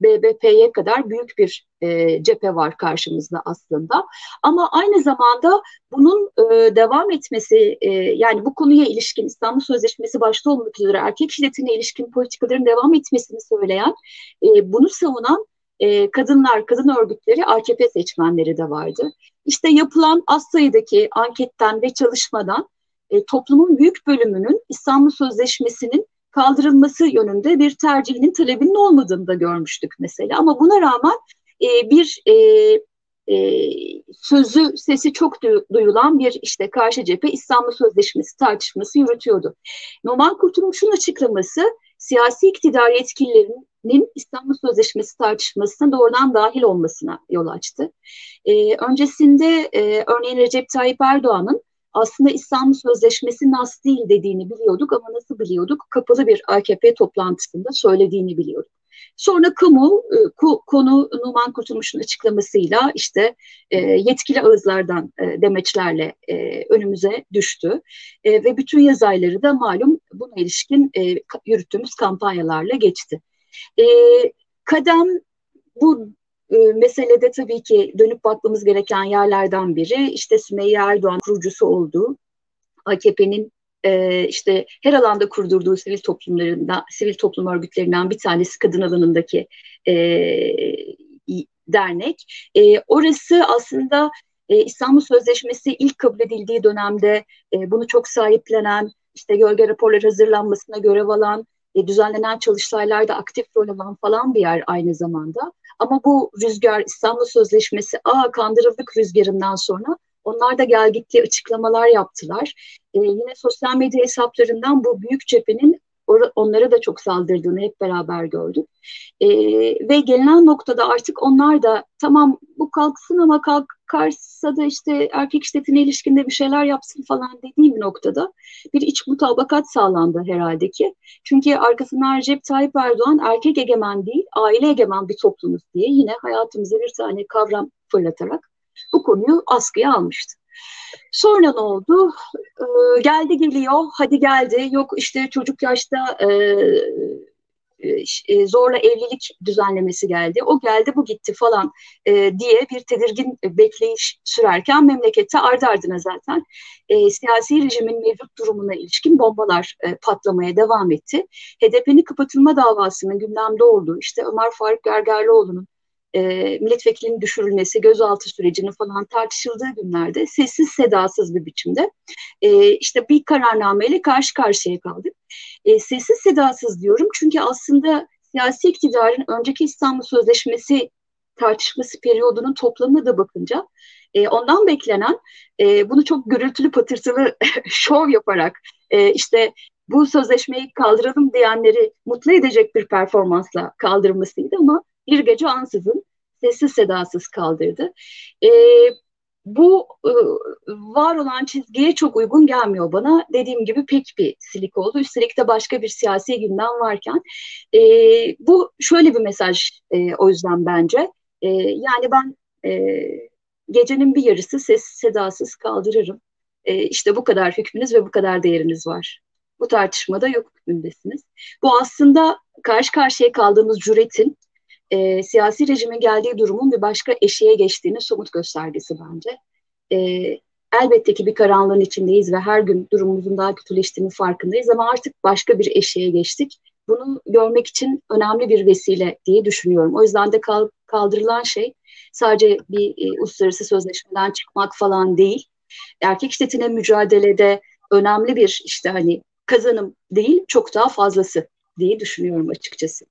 BBP'ye kadar büyük bir e, cephe var karşımızda aslında. Ama aynı zamanda bunun e, devam etmesi, e, yani bu konuya ilişkin İstanbul Sözleşmesi başta olmak üzere erkek şiddetine ilişkin politikaların devam etmesini söyleyen, e, bunu savunan e, kadınlar, kadın örgütleri, AKP seçmenleri de vardı. İşte yapılan az sayıdaki anketten ve çalışmadan e, toplumun büyük bölümünün İstanbul Sözleşmesi'nin kaldırılması yönünde bir tercihinin talebinin olmadığını da görmüştük mesela. Ama buna rağmen e, bir e, e, sözü, sesi çok duyulan bir işte karşı cephe İstanbul Sözleşmesi tartışması yürütüyordu. Normal Kurtulmuş'un açıklaması siyasi iktidar yetkililerinin İstanbul Sözleşmesi tartışmasına doğrudan dahil olmasına yol açtı. Ee, öncesinde e, örneğin Recep Tayyip Erdoğan'ın aslında İstanbul Sözleşmesi nas değil dediğini biliyorduk ama nasıl biliyorduk? Kapalı bir AKP toplantısında söylediğini biliyorduk. Sonra kamu e, konu Numan Kurtulmuş'un açıklamasıyla işte e, yetkili ağızlardan e, demeçlerle önümüze düştü. Ve bütün yaz ayları da malum buna ilişkin yürüttüğümüz kampanyalarla geçti. Kadem bu meselede tabii ki dönüp bakmamız gereken yerlerden biri işte Sümeyye Erdoğan kurucusu olduğu AKP'nin e, işte her alanda kurdurduğu sivil toplumlarında sivil toplum örgütlerinden bir tanesi kadın alanındaki e, dernek. E, orası aslında e, İstanbul Sözleşmesi ilk kabul edildiği dönemde e, bunu çok sahiplenen, işte gölge raporlar hazırlanmasına görev alan, e, düzenlenen çalıştaylarda aktif rol alan falan bir yer aynı zamanda. Ama bu rüzgar İstanbul Sözleşmesi, aa kandırıldık rüzgarından sonra onlar da gelgitli açıklamalar yaptılar. E, yine sosyal medya hesaplarından bu büyük cephenin onlara da çok saldırdığını hep beraber gördük. E, ve gelinen noktada artık onlar da tamam bu kalksın ama kalkarsa da işte erkek şiddetine ilişkinde bir şeyler yapsın falan dediğim bir noktada bir iç mutabakat sağlandı herhalde ki. Çünkü arkasından Recep Tayyip Erdoğan erkek egemen değil aile egemen bir toplumuz diye yine hayatımıza bir tane kavram fırlatarak bu konuyu askıya almıştı. Sonra ne oldu? Ee, geldi geliyor, hadi geldi. Yok işte çocuk yaşta e, e, e, zorla evlilik düzenlemesi geldi. O geldi, bu gitti falan e, diye bir tedirgin bekleyiş sürerken memlekette ardı ardına zaten e, siyasi rejimin mevcut durumuna ilişkin bombalar e, patlamaya devam etti. HDP'nin kapatılma davasının gündemde olduğu, işte Ömer Faruk Gergerlioğlu'nun e, milletvekilinin düşürülmesi, gözaltı sürecini falan tartışıldığı günlerde sessiz sedasız bir biçimde e, işte bir kararnameyle karşı karşıya kaldık. E, sessiz sedasız diyorum çünkü aslında siyasi iktidarın önceki İstanbul Sözleşmesi tartışması periyodunun toplamına da bakınca e, ondan beklenen e, bunu çok gürültülü patırtılı şov yaparak e, işte bu sözleşmeyi kaldıralım diyenleri mutlu edecek bir performansla kaldırmasıydı ama bir gece ansızın sessiz sedasız kaldırdı. E, bu e, var olan çizgiye çok uygun gelmiyor bana. Dediğim gibi pek bir silik oldu. Üstelik de başka bir siyasi gündem varken. E, bu şöyle bir mesaj e, o yüzden bence. E, yani ben e, gecenin bir yarısı sessiz sedasız kaldırırım. e, işte bu kadar hükmünüz ve bu kadar değeriniz var. Bu tartışmada yok hükmündesiniz. Bu aslında karşı karşıya kaldığımız cüretin e, siyasi rejimin geldiği durumun bir başka eşiğe geçtiğini somut göstergesi bence. E, elbette ki bir karanlığın içindeyiz ve her gün durumumuzun daha kötüleştiğini farkındayız ama artık başka bir eşiğe geçtik. Bunu görmek için önemli bir vesile diye düşünüyorum. O yüzden de kaldırılan şey sadece bir e, uluslararası sözleşmeden çıkmak falan değil. Erkek şiddetine mücadelede önemli bir işte hani kazanım değil çok daha fazlası diye düşünüyorum açıkçası.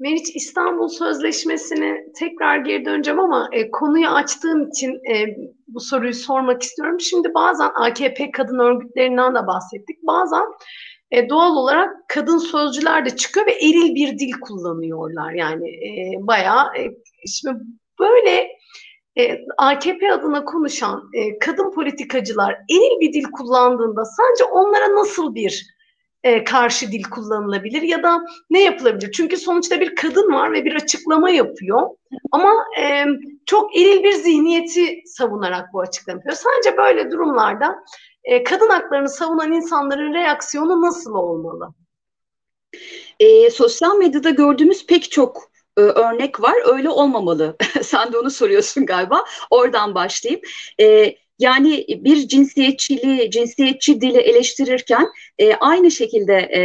Meriç İstanbul Sözleşmesi'ne tekrar geri döneceğim ama e, konuyu açtığım için e, bu soruyu sormak istiyorum. Şimdi bazen AKP kadın örgütlerinden de bahsettik. Bazen e, doğal olarak kadın sözcüler de çıkıyor ve eril bir dil kullanıyorlar. Yani e, bayağı e, şimdi böyle e, AKP adına konuşan e, kadın politikacılar eril bir dil kullandığında sence onlara nasıl bir e, karşı dil kullanılabilir ya da ne yapılabilir? Çünkü sonuçta bir kadın var ve bir açıklama yapıyor ama e, çok eril bir zihniyeti savunarak bu açıklama yapıyor. Sence böyle durumlarda e, kadın haklarını savunan insanların reaksiyonu nasıl olmalı? E, sosyal medyada gördüğümüz pek çok e, örnek var. Öyle olmamalı. Sen de onu soruyorsun galiba. Oradan başlayayım. E, yani bir cinsiyetçiliği, cinsiyetçi dili eleştirirken e, aynı şekilde e,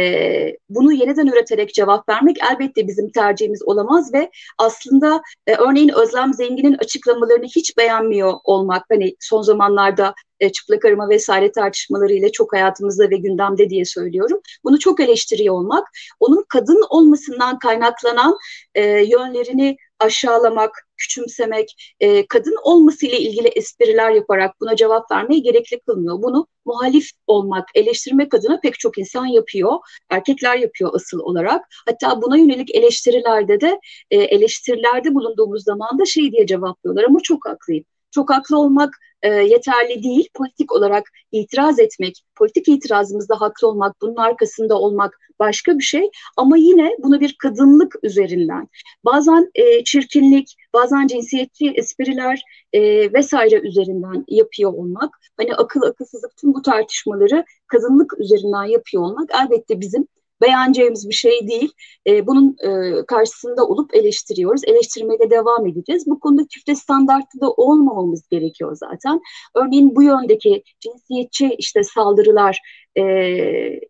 bunu yeniden üreterek cevap vermek elbette bizim tercihimiz olamaz ve aslında e, örneğin Özlem Zengin'in açıklamalarını hiç beğenmiyor olmak, hani son zamanlarda e, çıplak arama vesaire tartışmalarıyla çok hayatımızda ve gündemde diye söylüyorum. Bunu çok eleştiriyor olmak, onun kadın olmasından kaynaklanan e, yönlerini aşağılamak, küçümsemek, e, kadın olması ile ilgili espriler yaparak buna cevap vermeyi gerekli kılmıyor. Bunu muhalif olmak, eleştirmek adına pek çok insan yapıyor. Erkekler yapıyor asıl olarak. Hatta buna yönelik eleştirilerde de e, eleştirilerde bulunduğumuz zaman da şey diye cevaplıyorlar ama çok haklıyım. Çok haklı olmak e, yeterli değil. Politik olarak itiraz etmek, politik itirazımızda haklı olmak, bunun arkasında olmak başka bir şey. Ama yine bunu bir kadınlık üzerinden, bazen e, çirkinlik, bazen cinsiyetçi espriler e, vesaire üzerinden yapıyor olmak, hani akıl akılsızlık tüm bu tartışmaları kadınlık üzerinden yapıyor olmak elbette bizim beğeneceğimiz bir şey değil. E, bunun e, karşısında olup eleştiriyoruz. Eleştirmeye de devam edeceğiz. Bu konuda çifte standartlı da olmamamız gerekiyor zaten. Örneğin bu yöndeki cinsiyetçi işte saldırılar e,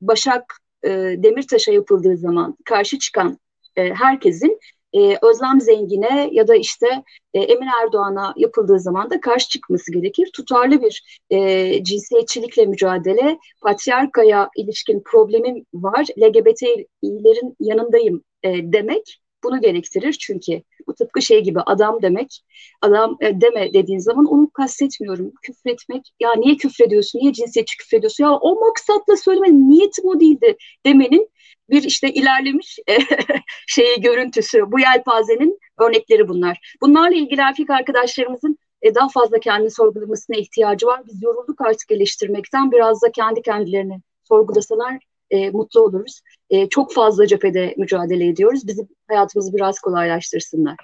Başak e, Demirtaş'a yapıldığı zaman karşı çıkan e, herkesin e, Özlem Zengin'e ya da işte e, Emin Erdoğan'a yapıldığı zaman da karşı çıkması gerekir. Tutarlı bir e, cinsiyetçilikle mücadele, patriarkaya ilişkin problemim var, LGBT'lerin yanındayım e, demek bunu gerektirir çünkü bu tıpkı şey gibi adam demek, adam e, deme dediğin zaman onu kastetmiyorum. Küfretmek, ya niye küfrediyorsun, niye cinsiyetçi küfrediyorsun, ya o maksatla söylemenin niyetim o değildi demenin bir işte ilerlemiş e, şeyi görüntüsü. Bu yelpazenin örnekleri bunlar. Bunlarla ilgili erkek arkadaşlarımızın e, daha fazla kendini sorgulamasına ihtiyacı var. Biz yorulduk artık eleştirmekten. Biraz da kendi kendilerini sorgulasalar e, mutlu oluruz. E, çok fazla cephede mücadele ediyoruz. Bizim hayatımızı biraz kolaylaştırsınlar.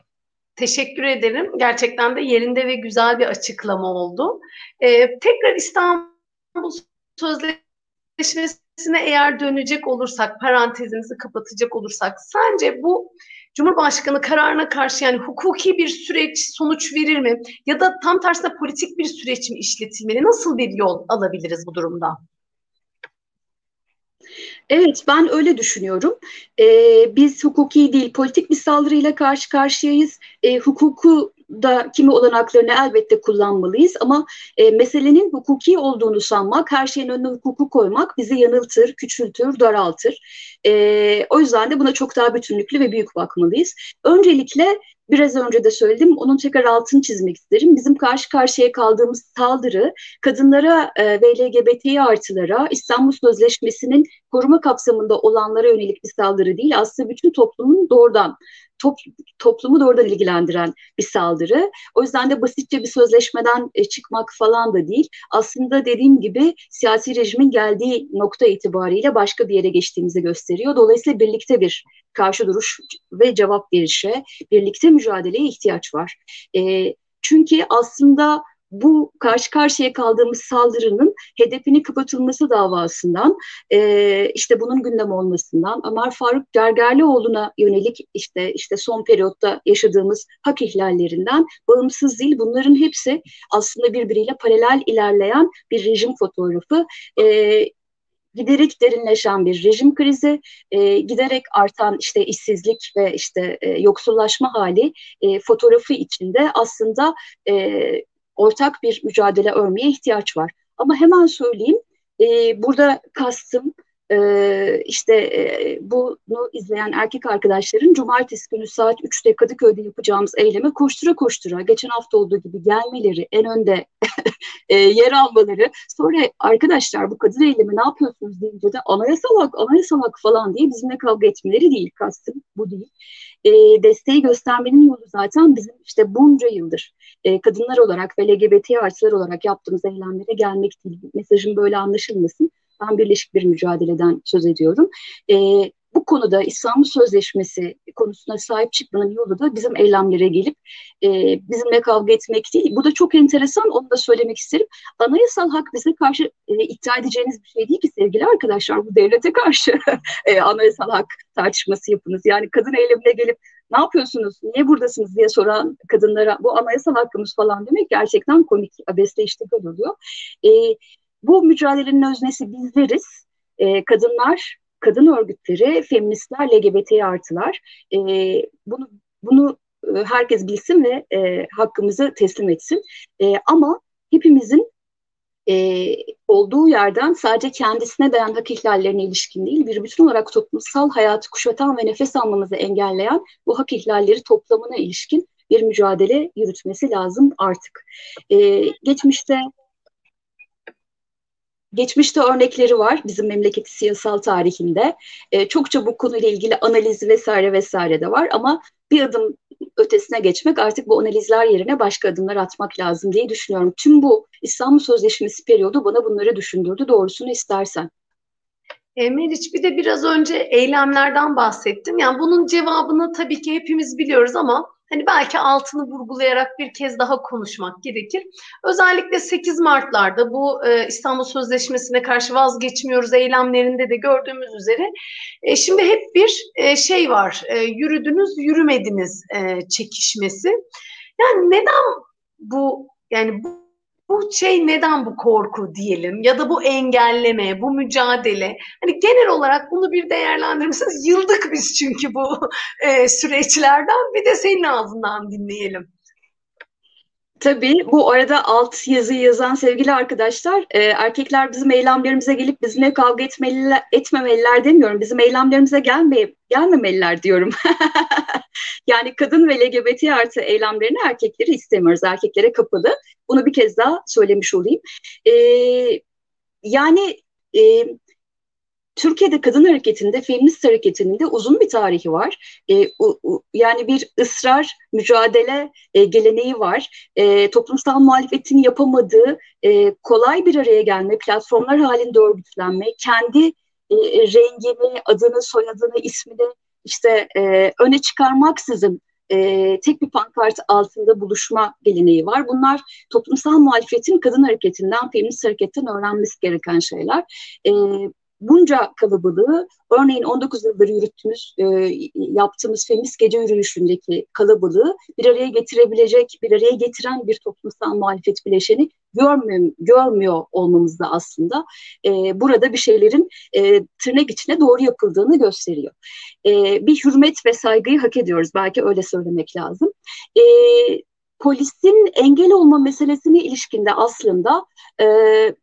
Teşekkür ederim. Gerçekten de yerinde ve güzel bir açıklama oldu. Ee, tekrar İstanbul Sözleşmesi'ne eğer dönecek olursak, parantezimizi kapatacak olursak, sence bu Cumhurbaşkanı kararına karşı yani hukuki bir süreç sonuç verir mi? Ya da tam tersine politik bir süreç mi işletilmeli? Nasıl bir yol alabiliriz bu durumda? Evet, ben öyle düşünüyorum. Ee, biz hukuki değil, politik bir saldırıyla karşı karşıyayız. Ee, hukuku da kimi olanaklarını elbette kullanmalıyız ama e, meselenin hukuki olduğunu sanmak, her şeyin önüne hukuku koymak bizi yanıltır, küçültür, daraltır. E, o yüzden de buna çok daha bütünlüklü ve büyük bakmalıyız. Öncelikle biraz önce de söyledim, onun tekrar altını çizmek isterim. Bizim karşı karşıya kaldığımız saldırı kadınlara e, ve LGBTİ artılara İstanbul Sözleşmesi'nin koruma kapsamında olanlara yönelik bir saldırı değil, aslında bütün toplumun doğrudan top, toplumu doğrudan ilgilendiren bir saldırı. O yüzden de basitçe bir sözleşmeden e, çıkmak falan da değil. Aslında dediğim gibi siyasi rejimin geldiği nokta itibariyle başka bir yere geçtiğimizi gösteriyor. Dolayısıyla birlikte bir karşı duruş ve cevap verişe, birlikte mücadeleye ihtiyaç var. E, çünkü aslında bu karşı karşıya kaldığımız saldırının hedefinin kapatılması davasından, e, işte bunun gündem olmasından, Ömer Faruk Gergerlioğlu'na yönelik işte işte son periyotta yaşadığımız hak ihlallerinden bağımsız değil. Bunların hepsi aslında birbiriyle paralel ilerleyen bir rejim fotoğrafı. E, giderek derinleşen bir rejim krizi, e, giderek artan işte işsizlik ve işte e, yoksullaşma hali e, fotoğrafı içinde aslında e, ortak bir mücadele örmeye ihtiyaç var. Ama hemen söyleyeyim, e, burada kastım e, işte e, bunu izleyen erkek arkadaşların cumartesi günü saat 3'te Kadıköy'de yapacağımız eyleme koştura koştura geçen hafta olduğu gibi gelmeleri, en önde e, yer almaları, sonra arkadaşlar bu kadın eylemi ne yapıyorsunuz deyince de anayasal hak, anayasal hak falan diye bizimle kavga etmeleri değil kastım bu değil. E, desteği göstermenin yolu zaten bizim işte bunca yıldır e, kadınlar olarak ve LGBT artılar olarak yaptığımız eylemlere gelmek değil. Mesajın böyle anlaşılmasın ben birleşik bir mücadeleden söz ediyorum. E, bu konuda İstanbul Sözleşmesi konusuna sahip çıkmanın yolu da bizim eylemlere gelip e, bizimle kavga etmek değil. Bu da çok enteresan, onu da söylemek isterim. Anayasal hak bize karşı e, iddia edeceğiniz bir şey değil ki sevgili arkadaşlar. Bu devlete karşı e, anayasal hak tartışması yapınız. Yani kadın eylemine gelip ne yapıyorsunuz, niye buradasınız diye soran kadınlara bu anayasal hakkımız falan demek gerçekten komik, abesle iştigal oluyor. E, bu mücadelenin öznesi bizleriz. E, kadınlar, kadın örgütleri, feministler, LGBT artılar. E, bunu bunu e, herkes bilsin ve e, hakkımızı teslim etsin. E, ama hepimizin e, olduğu yerden sadece kendisine dayan hak ihlallerine ilişkin değil, bir bütün olarak toplumsal hayatı kuşatan ve nefes almamızı engelleyen bu hak ihlalleri toplamına ilişkin bir mücadele yürütmesi lazım artık. E, geçmişte Geçmişte örnekleri var bizim memleketi siyasal tarihinde. E, çokça bu konuyla ilgili analiz vesaire vesaire de var ama bir adım ötesine geçmek artık bu analizler yerine başka adımlar atmak lazım diye düşünüyorum. Tüm bu İstanbul Sözleşmesi periyodu bana bunları düşündürdü doğrusunu istersen. E, Meriç bir de biraz önce eylemlerden bahsettim. Yani bunun cevabını tabii ki hepimiz biliyoruz ama hani belki altını vurgulayarak bir kez daha konuşmak gerekir. Özellikle 8 Mart'larda bu e, İstanbul Sözleşmesi'ne karşı vazgeçmiyoruz eylemlerinde de gördüğümüz üzere e, şimdi hep bir e, şey var. E, yürüdünüz, yürümediniz e, çekişmesi. Yani neden bu yani bu bu şey neden bu korku diyelim ya da bu engelleme, bu mücadele. Hani genel olarak bunu bir değerlendirmişsiniz. Yıldık biz çünkü bu e, süreçlerden. Bir de senin ağzından dinleyelim. Tabii bu arada alt yazıyı yazan sevgili arkadaşlar, e, erkekler bizim eylemlerimize gelip bizimle kavga etmeliler, etmemeliler demiyorum. Bizim eylemlerimize gelmeye, gelmemeliler diyorum. yani kadın ve LGBT artı eylemlerini erkekleri istemiyoruz. Erkeklere kapalı. Bunu bir kez daha söylemiş olayım. E, yani e, Türkiye'de kadın hareketinde, feminist hareketinin de uzun bir tarihi var. E, u, u, yani bir ısrar, mücadele e, geleneği var. E, toplumsal muhalefetin yapamadığı e, kolay bir araya gelme, platformlar halinde örgütlenme, kendi e, rengini, adını, soyadını, ismini işte e, öne çıkarmaksızın e, tek bir pankart altında buluşma geleneği var. Bunlar toplumsal muhalefetin kadın hareketinden, feminist hareketten öğrenmesi gereken şeyler. E, bunca kalabalığı örneğin 19 yıldır yürüttüğümüz, e, yaptığımız feminist gece yürüyüşündeki kalabalığı bir araya getirebilecek, bir araya getiren bir toplumsal muhalefet bileşeni görmüyor, görmüyor olmamız da aslında e, burada bir şeylerin e, tırnak içine doğru yapıldığını gösteriyor. E, bir hürmet ve saygıyı hak ediyoruz. Belki öyle söylemek lazım. E, polisin engel olma meselesine ilişkinde aslında e, e,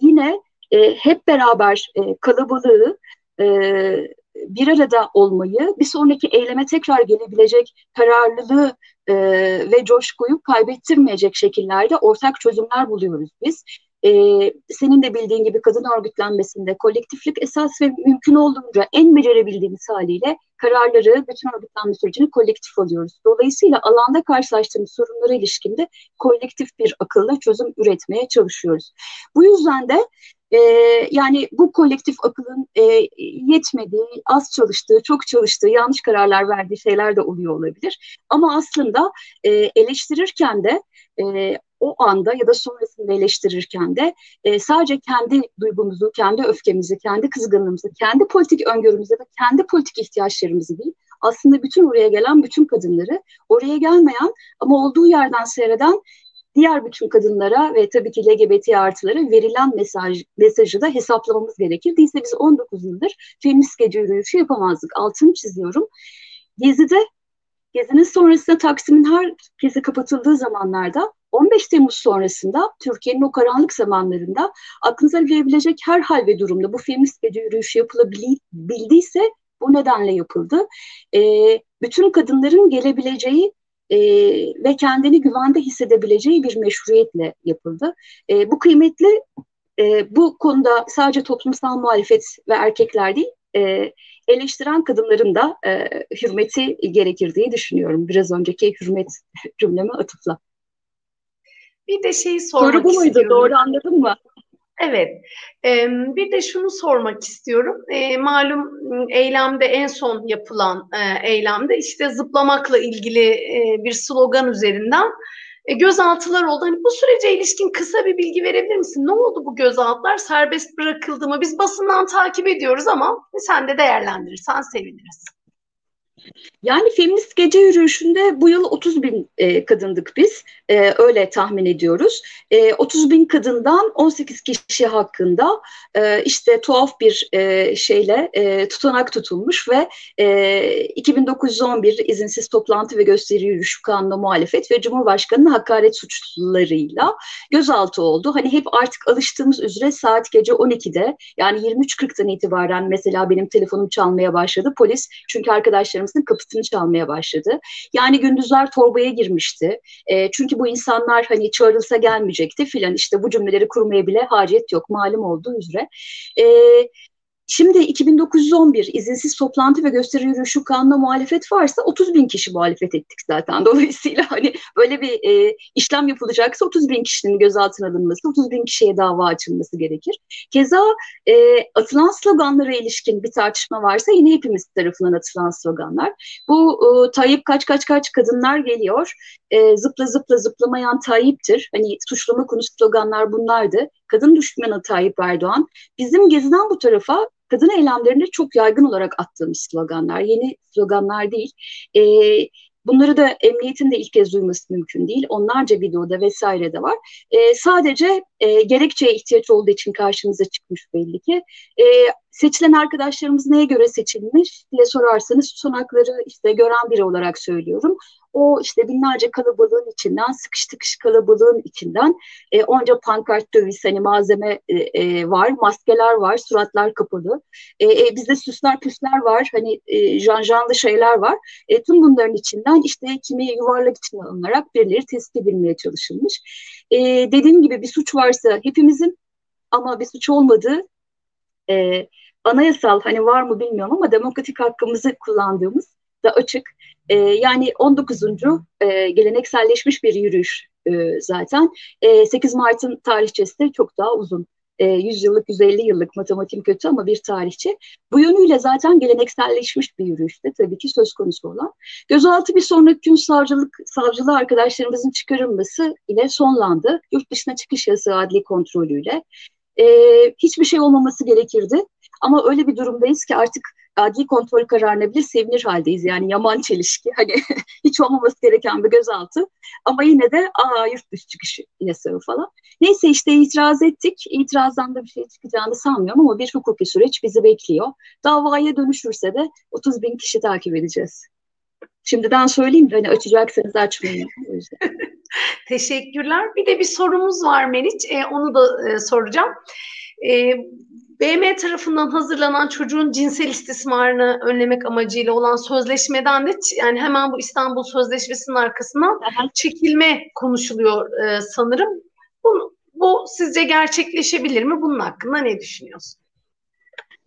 yine e, hep beraber e, kalabalığı e, bir arada olmayı, bir sonraki eyleme tekrar gelebilecek kararlılığı e, ve coşkuyu kaybettirmeyecek şekillerde ortak çözümler buluyoruz biz. E, senin de bildiğin gibi kadın örgütlenmesinde kolektiflik esas ve mümkün olduğunca en becerebildiğimiz haliyle kararları, bütün örgütlenme sürecini kolektif alıyoruz. Dolayısıyla alanda karşılaştığımız sorunlara ilişkinde kolektif bir akılla çözüm üretmeye çalışıyoruz. Bu yüzden de e, yani bu kolektif akılın e, yetmediği, az çalıştığı, çok çalıştığı, yanlış kararlar verdiği şeyler de oluyor olabilir. Ama aslında e, eleştirirken de e, o anda ya da sonrasında eleştirirken de e, sadece kendi duygumuzu, kendi öfkemizi, kendi kızgınlığımızı, kendi politik öngörümüzü ve kendi politik ihtiyaçlarımızı değil, aslında bütün oraya gelen bütün kadınları, oraya gelmeyen ama olduğu yerden seyreden diğer bütün kadınlara ve tabii ki LGBT artılara verilen mesaj, mesajı da hesaplamamız gerekir. Değilse biz 19 yıldır feminist gece yürüyüşü yapamazdık. Altını çiziyorum. Gezi'de, Gezi'nin sonrasında Taksim'in her kezi kapatıldığı zamanlarda 15 Temmuz sonrasında Türkiye'nin o karanlık zamanlarında aklınıza gelebilecek her hal ve durumda bu feminist gece yürüyüşü yapılabildiyse bu nedenle yapıldı. E, bütün kadınların gelebileceği e, ve kendini güvende hissedebileceği bir meşruiyetle yapıldı. E, bu kıymetli e, bu konuda sadece toplumsal muhalefet ve erkekler değil, e, eleştiren kadınların da e, hürmeti gerekir diye düşünüyorum. Biraz önceki hürmet cümleme atıfla. Bir de şeyi sormak Soru bu muydu? Doğru anladın mı? Evet. Bir de şunu sormak istiyorum. Malum eylemde en son yapılan eylemde işte zıplamakla ilgili bir slogan üzerinden gözaltılar oldu. Hani bu sürece ilişkin kısa bir bilgi verebilir misin? Ne oldu bu gözaltılar? Serbest bırakıldı mı? Biz basından takip ediyoruz ama sen de değerlendirirsen seviniriz. Yani feminist gece yürüyüşünde bu yıl 30 bin e, kadındık biz. E, öyle tahmin ediyoruz. E, 30 bin kadından 18 kişi hakkında e, işte tuhaf bir e, şeyle e, tutanak tutulmuş ve e, 2911 izinsiz toplantı ve gösteri yürüyüşü kanunu muhalefet ve Cumhurbaşkanı'nın hakaret suçlarıyla gözaltı oldu. Hani hep artık alıştığımız üzere saat gece 12'de yani 23.40'dan itibaren mesela benim telefonum çalmaya başladı. Polis çünkü arkadaşlarımızın kapısını çalmaya başladı. Yani gündüzler torbaya girmişti. E, çünkü bu insanlar hani çağrılsa gelmeyecekti filan işte bu cümleleri kurmaya bile hacet yok malum olduğu üzere. E, Şimdi 2911 izinsiz toplantı ve gösteri yürüyüşü kanuna muhalefet varsa 30 bin kişi muhalefet ettik zaten. Dolayısıyla hani böyle bir e, işlem yapılacaksa 30 bin kişinin gözaltına alınması, 30 bin kişiye dava açılması gerekir. Keza e, atılan sloganlara ilişkin bir tartışma varsa yine hepimiz tarafından atılan sloganlar. Bu e, Tayyip kaç kaç kaç kadınlar geliyor, e, zıpla zıpla zıplamayan Tayyip'tir. Hani suçlama konusu sloganlar bunlardı kadın düşmanı Tayyip Erdoğan bizim geziden bu tarafa kadın eylemlerinde çok yaygın olarak attığımız sloganlar. Yeni sloganlar değil. E, bunları da emniyetin de ilk kez duyması mümkün değil. Onlarca videoda vesaire de var. E, sadece e, gerekçeye ihtiyaç olduğu için karşımıza çıkmış belli ki. E, seçilen arkadaşlarımız neye göre seçilmiş diye sorarsanız tutanakları işte gören biri olarak söylüyorum o işte binlerce kalabalığın içinden sıkış tıkış kalabalığın içinden e, onca pankart döviz hani malzeme e, e, var, maskeler var, suratlar kapalı. E, e, bizde süsler püsler var, hani e, janjanlı şeyler var. E, tüm bunların içinden işte kimi yuvarlak içine alınarak birileri tespit edilmeye çalışılmış. E, dediğim gibi bir suç varsa hepimizin ama bir suç olmadığı e, anayasal hani var mı bilmiyorum ama demokratik hakkımızı kullandığımız da açık. E, yani 19. E, gelenekselleşmiş bir yürüyüş e, zaten. E, 8 Mart'ın tarihçesi de çok daha uzun. E, 100 yıllık, 150 yıllık matematik kötü ama bir tarihçi. Bu yönüyle zaten gelenekselleşmiş bir yürüyüşte tabii ki söz konusu olan. Gözaltı bir sonraki gün savcılık, savcılığı arkadaşlarımızın çıkarılması ile sonlandı. Yurt dışına çıkış yasağı adli kontrolüyle. E, hiçbir şey olmaması gerekirdi. Ama öyle bir durumdayız ki artık adli kontrol kararına bile sevinir haldeyiz. Yani yaman çelişki. Hani hiç olmaması gereken bir gözaltı. Ama yine de aa yurt dışı çıkışı yasağı falan. Neyse işte itiraz ettik. İtirazdan da bir şey çıkacağını sanmıyorum ama bir hukuki süreç bizi bekliyor. Davaya dönüşürse de 30 bin kişi takip edeceğiz. Şimdiden söyleyeyim hani açacaksanız açmayın. Teşekkürler. Bir de bir sorumuz var Meriç. E, onu da e, soracağım. E, BM tarafından hazırlanan çocuğun cinsel istismarını önlemek amacıyla olan sözleşmeden de yani hemen bu İstanbul Sözleşmesi'nin arkasından çekilme konuşuluyor e, sanırım. Bu, bu sizce gerçekleşebilir mi? Bunun hakkında ne düşünüyorsun?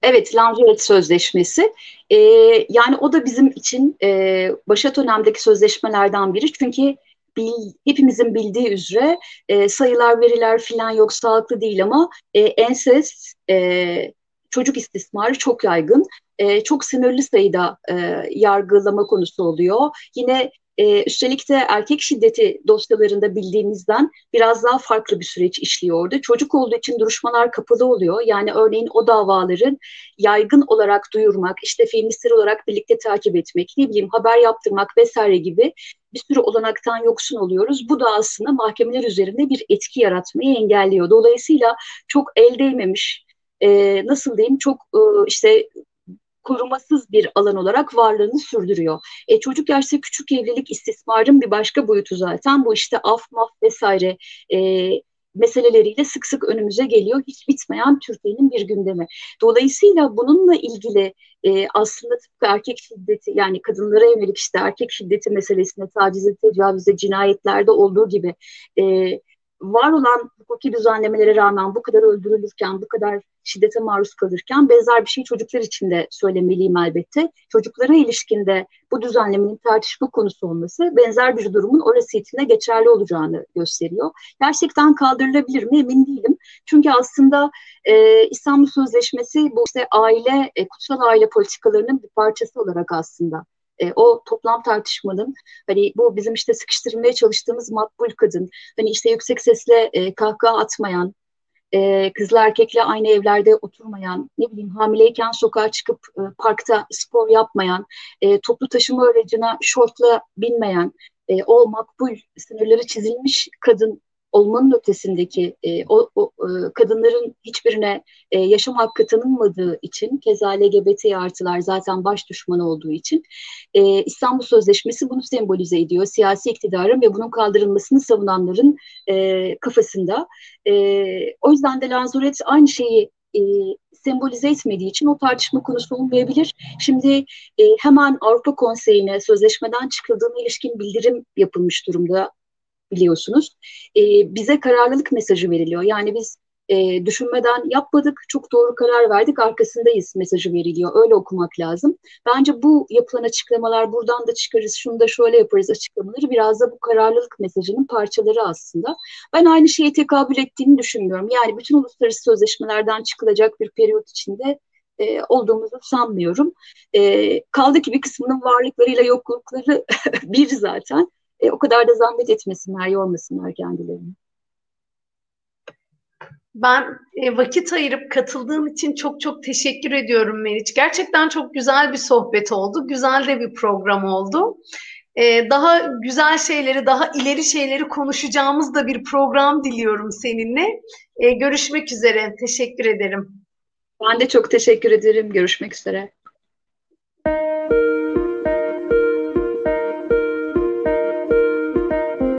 Evet, Lanzarote Sözleşmesi. Ee, yani o da bizim için e, başa dönemdeki sözleşmelerden biri. Çünkü bil, hepimizin bildiği üzere e, sayılar, veriler filan yok, sağlıklı değil ama e, ensest, e, çocuk istismarı çok yaygın. E, çok sınırlı sayıda e, yargılama konusu oluyor. Yine E, üstelik de erkek şiddeti dosyalarında bildiğimizden biraz daha farklı bir süreç işliyordu. Çocuk olduğu için duruşmalar kapalı oluyor. Yani örneğin o davaların yaygın olarak duyurmak, işte filmsel olarak birlikte takip etmek, ne bileyim haber yaptırmak vesaire gibi bir sürü olanaktan yoksun oluyoruz. Bu da aslında mahkemeler üzerinde bir etki yaratmayı engelliyor. Dolayısıyla çok el değmemiş, e, nasıl diyeyim çok e, işte korumasız bir alan olarak varlığını sürdürüyor. E, çocuk yaşta küçük evlilik istismarın bir başka boyutu zaten. Bu işte af, maf vesaire e, meseleleriyle sık sık önümüze geliyor. Hiç bitmeyen Türkiye'nin bir gündemi. Dolayısıyla bununla ilgili e, aslında tıpkı erkek şiddeti yani kadınlara yönelik işte erkek şiddeti meselesinde tacize, tecavüze, cinayetlerde olduğu gibi e, var olan hukuki düzenlemelere rağmen bu kadar öldürülürken, bu kadar şiddete maruz kalırken benzer bir şey çocuklar için de söylemeliyim elbette. Çocuklara ilişkinde bu düzenlemenin tartışma konusu olması benzer bir durumun orası içinde geçerli olacağını gösteriyor. Gerçekten kaldırılabilir mi emin değilim. Çünkü aslında e, İstanbul Sözleşmesi bu işte aile, e, kutsal aile politikalarının bir parçası olarak aslında e, o toplam tartışmanın hani bu bizim işte sıkıştırmaya çalıştığımız makbul kadın hani işte yüksek sesle e, kahkaha atmayan e, kızla erkekle aynı evlerde oturmayan, ne bileyim hamileyken sokağa çıkıp e, parkta spor yapmayan, e, toplu taşıma aracına şortla binmeyen, e, o makbul sınırları çizilmiş kadın olmanın ötesindeki e, o, o e, kadınların hiçbirine e, yaşam hakkı tanınmadığı için keza LGBT artılar zaten baş düşmanı olduğu için e, İstanbul Sözleşmesi bunu sembolize ediyor. Siyasi iktidarın ve bunun kaldırılmasını savunanların e, kafasında. E, o yüzden de Lanzaret aynı şeyi e, sembolize etmediği için o tartışma konusu olmayabilir. Şimdi e, hemen Avrupa Konseyi'ne sözleşmeden çıkıldığına ilişkin bildirim yapılmış durumda biliyorsunuz. E, bize kararlılık mesajı veriliyor. Yani biz e, düşünmeden yapmadık, çok doğru karar verdik, arkasındayız mesajı veriliyor. Öyle okumak lazım. Bence bu yapılan açıklamalar, buradan da çıkarız, şunu da şöyle yaparız açıklamaları biraz da bu kararlılık mesajının parçaları aslında. Ben aynı şeye tekabül ettiğini düşünmüyorum. Yani bütün uluslararası sözleşmelerden çıkılacak bir periyot içinde e, olduğumuzu sanmıyorum. E, kaldı ki bir kısmının varlıklarıyla yoklukları bir zaten. E, o kadar da zahmet etmesinler, yormasınlar kendilerini. Ben e, vakit ayırıp katıldığım için çok çok teşekkür ediyorum Meriç. Gerçekten çok güzel bir sohbet oldu. Güzel de bir program oldu. E, daha güzel şeyleri, daha ileri şeyleri konuşacağımız da bir program diliyorum seninle. E, görüşmek üzere. Teşekkür ederim. Ben de çok teşekkür ederim. Görüşmek üzere.